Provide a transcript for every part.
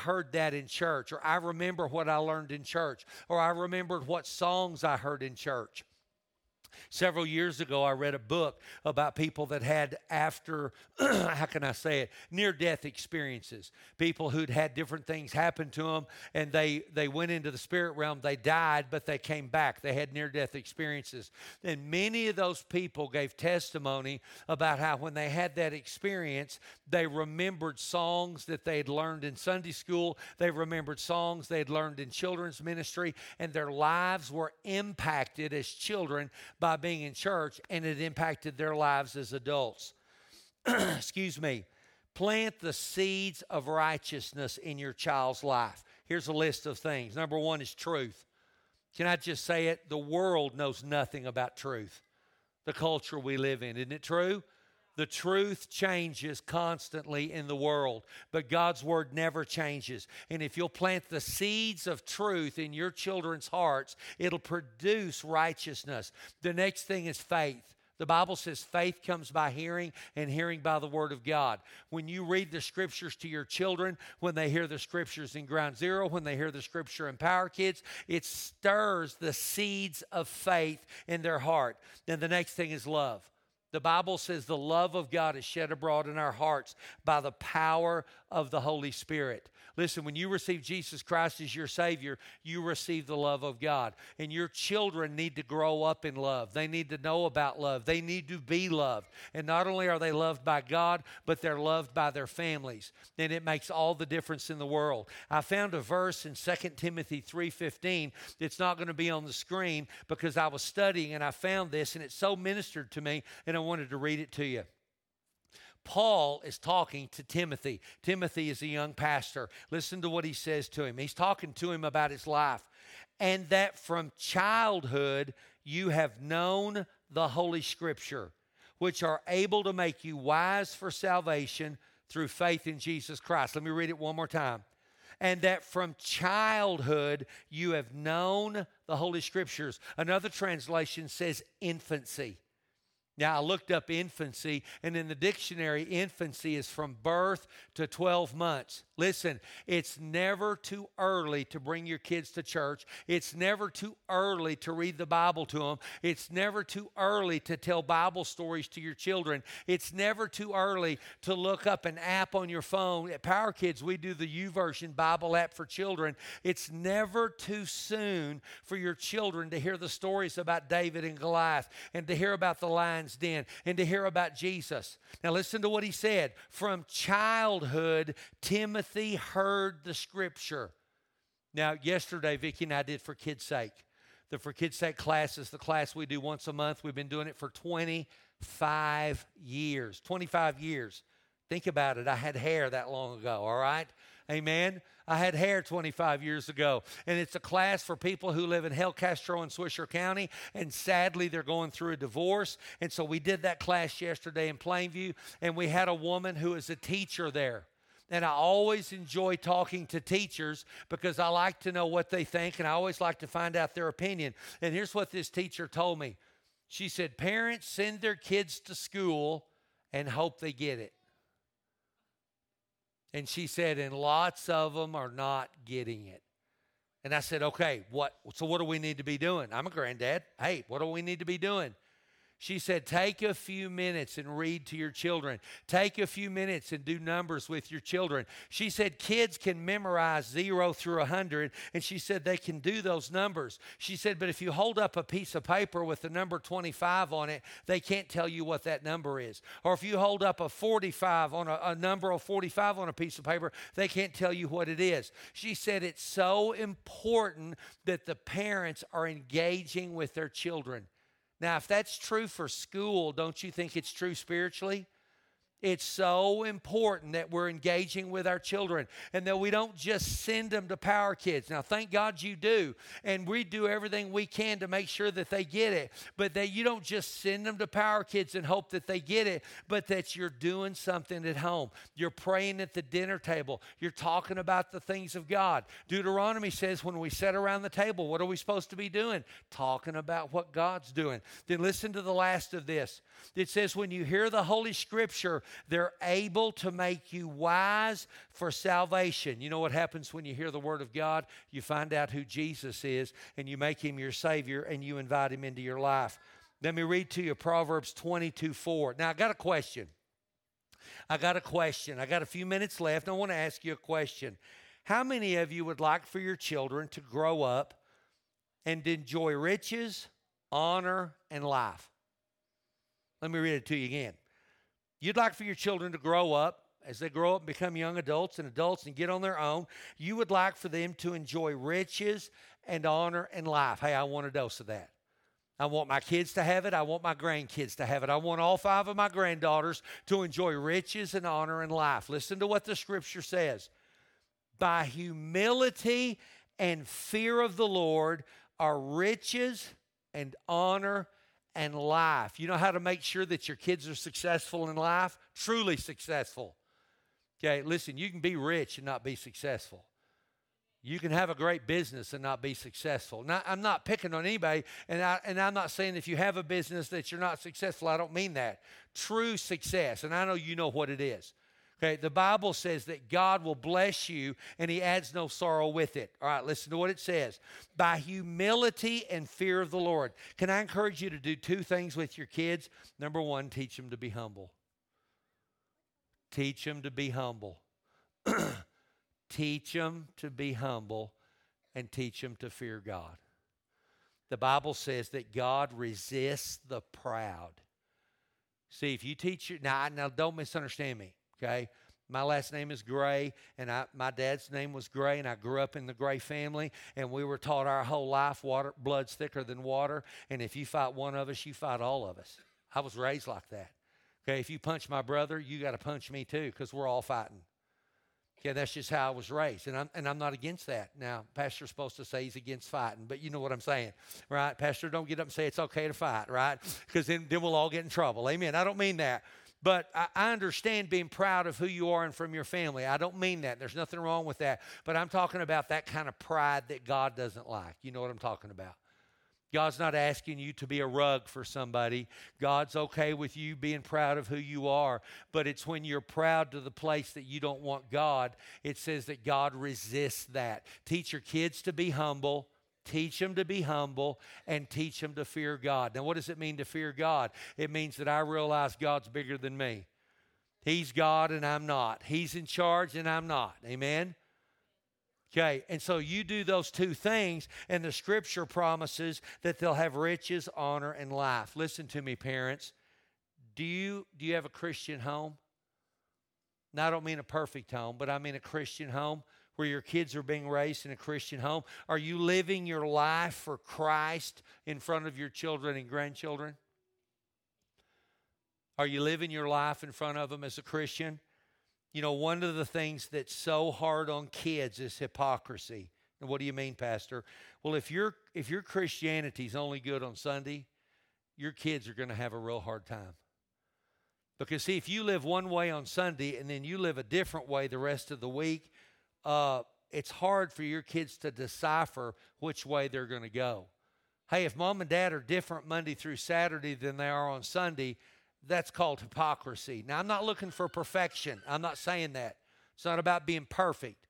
heard that in church, or I remember what I learned in church, or I remembered what songs I heard in church. Several years ago, I read a book about people that had after, how can I say it, near death experiences. People who'd had different things happen to them and they, they went into the spirit realm. They died, but they came back. They had near death experiences. And many of those people gave testimony about how when they had that experience, they remembered songs that they had learned in Sunday school, they remembered songs they had learned in children's ministry, and their lives were impacted as children by being in church, and it impacted their lives as adults. Excuse me. Plant the seeds of righteousness in your child's life. Here's a list of things. Number one is truth. Can I just say it? The world knows nothing about truth, the culture we live in. Isn't it true? The truth changes constantly in the world, but God's word never changes. And if you'll plant the seeds of truth in your children's hearts, it'll produce righteousness. The next thing is faith. The Bible says faith comes by hearing and hearing by the Word of God. When you read the scriptures to your children, when they hear the scriptures in Ground Zero, when they hear the scripture in Power Kids, it stirs the seeds of faith in their heart. Then the next thing is love. The Bible says the love of God is shed abroad in our hearts by the power of the Holy Spirit. Listen, when you receive Jesus Christ as your Savior, you receive the love of God. And your children need to grow up in love. They need to know about love. They need to be loved. And not only are they loved by God, but they're loved by their families. And it makes all the difference in the world. I found a verse in 2 Timothy 3:15. It's not going to be on the screen because I was studying and I found this and it so ministered to me and I wanted to read it to you. Paul is talking to Timothy. Timothy is a young pastor. Listen to what he says to him. He's talking to him about his life. And that from childhood you have known the Holy Scripture, which are able to make you wise for salvation through faith in Jesus Christ. Let me read it one more time. And that from childhood you have known the Holy Scriptures. Another translation says infancy. Now, I looked up infancy, and in the dictionary, infancy is from birth to 12 months. Listen, it's never too early to bring your kids to church. It's never too early to read the Bible to them. It's never too early to tell Bible stories to your children. It's never too early to look up an app on your phone. At Power Kids, we do the YouVersion Bible app for children. It's never too soon for your children to hear the stories about David and Goliath and to hear about the lion's den and to hear about Jesus. Now, listen to what he said. From childhood, Timothy heard the scripture. Now, yesterday, Vicki and I did For Kids' Sake. The For Kids' Sake class is the class we do once a month. We've been doing it for 25 years. 25 years. Think about it. I had hair that long ago, all right? Amen. I had hair 25 years ago. And it's a class for people who live in Hale Castro and Swisher County. And sadly, they're going through a divorce. And so we did that class yesterday in Plainview. And we had a woman who is a teacher there. And I always enjoy talking to teachers because I like to know what they think and I always like to find out their opinion. And here's what this teacher told me She said, Parents send their kids to school and hope they get it. And she said, and lots of them are not getting it. And I said, okay, what so what do we need to be doing? I'm a granddad. Hey, what do we need to be doing? She said, Take a few minutes and read to your children. Take a few minutes and do numbers with your children. She said, Kids can memorize zero through a 100, and she said they can do those numbers. She said, But if you hold up a piece of paper with the number 25 on it, they can't tell you what that number is. Or if you hold up a 45 on a, a number of 45 on a piece of paper, they can't tell you what it is. She said, It's so important that the parents are engaging with their children. Now, if that's true for school, don't you think it's true spiritually? It's so important that we're engaging with our children and that we don't just send them to Power Kids. Now, thank God you do. And we do everything we can to make sure that they get it. But that you don't just send them to Power Kids and hope that they get it, but that you're doing something at home. You're praying at the dinner table. You're talking about the things of God. Deuteronomy says when we sit around the table, what are we supposed to be doing? Talking about what God's doing. Then listen to the last of this. It says, when you hear the Holy Scripture, They're able to make you wise for salvation. You know what happens when you hear the Word of God? You find out who Jesus is, and you make Him your Savior, and you invite Him into your life. Let me read to you Proverbs 22 4. Now, I got a question. I got a question. I got a few minutes left. I want to ask you a question. How many of you would like for your children to grow up and enjoy riches, honor, and life? Let me read it to you again. You'd like for your children to grow up as they grow up and become young adults and adults and get on their own. You would like for them to enjoy riches and honor and life. Hey, I want a dose of that. I want my kids to have it. I want my grandkids to have it. I want all five of my granddaughters to enjoy riches and honor and life. Listen to what the scripture says. By humility and fear of the Lord are riches and honor and life. You know how to make sure that your kids are successful in life? Truly successful. Okay, listen, you can be rich and not be successful. You can have a great business and not be successful. Now, I'm not picking on anybody, and, I, and I'm not saying if you have a business that you're not successful. I don't mean that. True success, and I know you know what it is. Okay, the Bible says that God will bless you and He adds no sorrow with it. All right, listen to what it says. By humility and fear of the Lord. Can I encourage you to do two things with your kids? Number one, teach them to be humble. Teach them to be humble. teach them to be humble and teach them to fear God. The Bible says that God resists the proud. See, if you teach your now, now don't misunderstand me, okay? My last name is Gray, and I, my dad's name was Gray, and I grew up in the Gray family, and we were taught our whole life water, blood's thicker than water, and if you fight one of us, you fight all of us. I was raised like that. Okay, if you punch my brother, you got to punch me too, because we're all fighting. Okay, that's just how I was raised, and I'm and I'm not against that. Now, pastor's supposed to say he's against fighting, but you know what I'm saying, right? Pastor, don't get up and say it's okay to fight, right? Because then then we'll all get in trouble. Amen. I don't mean that, but I, I understand being proud of who you are and from your family. I don't mean that. There's nothing wrong with that, but I'm talking about that kind of pride that God doesn't like. You know what I'm talking about? God's not asking you to be a rug for somebody. God's okay with you being proud of who you are. But it's when you're proud to the place that you don't want God, it says that God resists that. Teach your kids to be humble. Teach them to be humble and teach them to fear God. Now, what does it mean to fear God? It means that I realize God's bigger than me. He's God and I'm not. He's in charge and I'm not. Amen? Okay, and so you do those two things, and the scripture promises that they'll have riches, honor, and life. Listen to me, parents. Do you do you have a Christian home? Now I don't mean a perfect home, but I mean a Christian home where your kids are being raised in a Christian home. Are you living your life for Christ in front of your children and grandchildren? Are you living your life in front of them as a Christian? You know, one of the things that's so hard on kids is hypocrisy. And what do you mean, Pastor? Well, if your if your Christianity is only good on Sunday, your kids are going to have a real hard time. Because see, if you live one way on Sunday and then you live a different way the rest of the week, uh, it's hard for your kids to decipher which way they're going to go. Hey, if mom and dad are different Monday through Saturday than they are on Sunday, that's called hypocrisy. Now, I'm not looking for perfection. I'm not saying that. It's not about being perfect,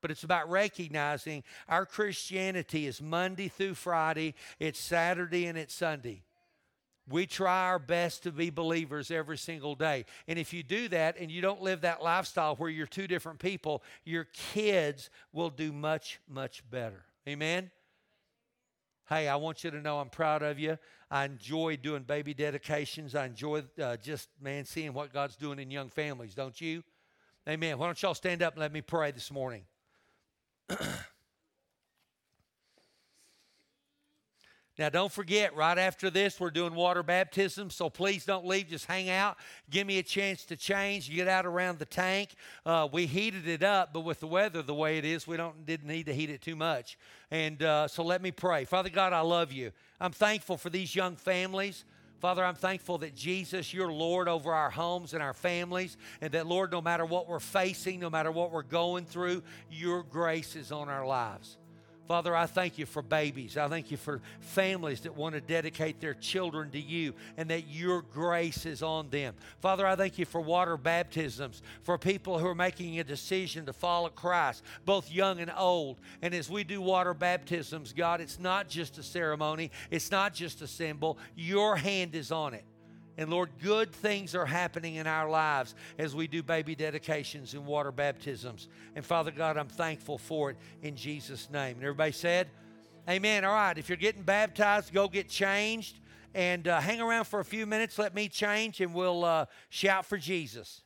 but it's about recognizing our Christianity is Monday through Friday, it's Saturday, and it's Sunday. We try our best to be believers every single day. And if you do that and you don't live that lifestyle where you're two different people, your kids will do much, much better. Amen? Hey, I want you to know I'm proud of you. I enjoy doing baby dedications. I enjoy uh, just, man, seeing what God's doing in young families, don't you? Amen. Why don't y'all stand up and let me pray this morning? Now, don't forget, right after this, we're doing water baptism, so please don't leave. Just hang out. Give me a chance to change. Get out around the tank. Uh, we heated it up, but with the weather the way it is, we don't didn't need to heat it too much. And uh, so let me pray. Father God, I love you. I'm thankful for these young families. Father, I'm thankful that Jesus, you're Lord over our homes and our families, and that, Lord, no matter what we're facing, no matter what we're going through, your grace is on our lives. Father, I thank you for babies. I thank you for families that want to dedicate their children to you and that your grace is on them. Father, I thank you for water baptisms, for people who are making a decision to follow Christ, both young and old. And as we do water baptisms, God, it's not just a ceremony, it's not just a symbol. Your hand is on it. And Lord, good things are happening in our lives as we do baby dedications and water baptisms. And Father God, I'm thankful for it in Jesus' name. And everybody said, Amen. All right, if you're getting baptized, go get changed and uh, hang around for a few minutes. Let me change and we'll uh, shout for Jesus.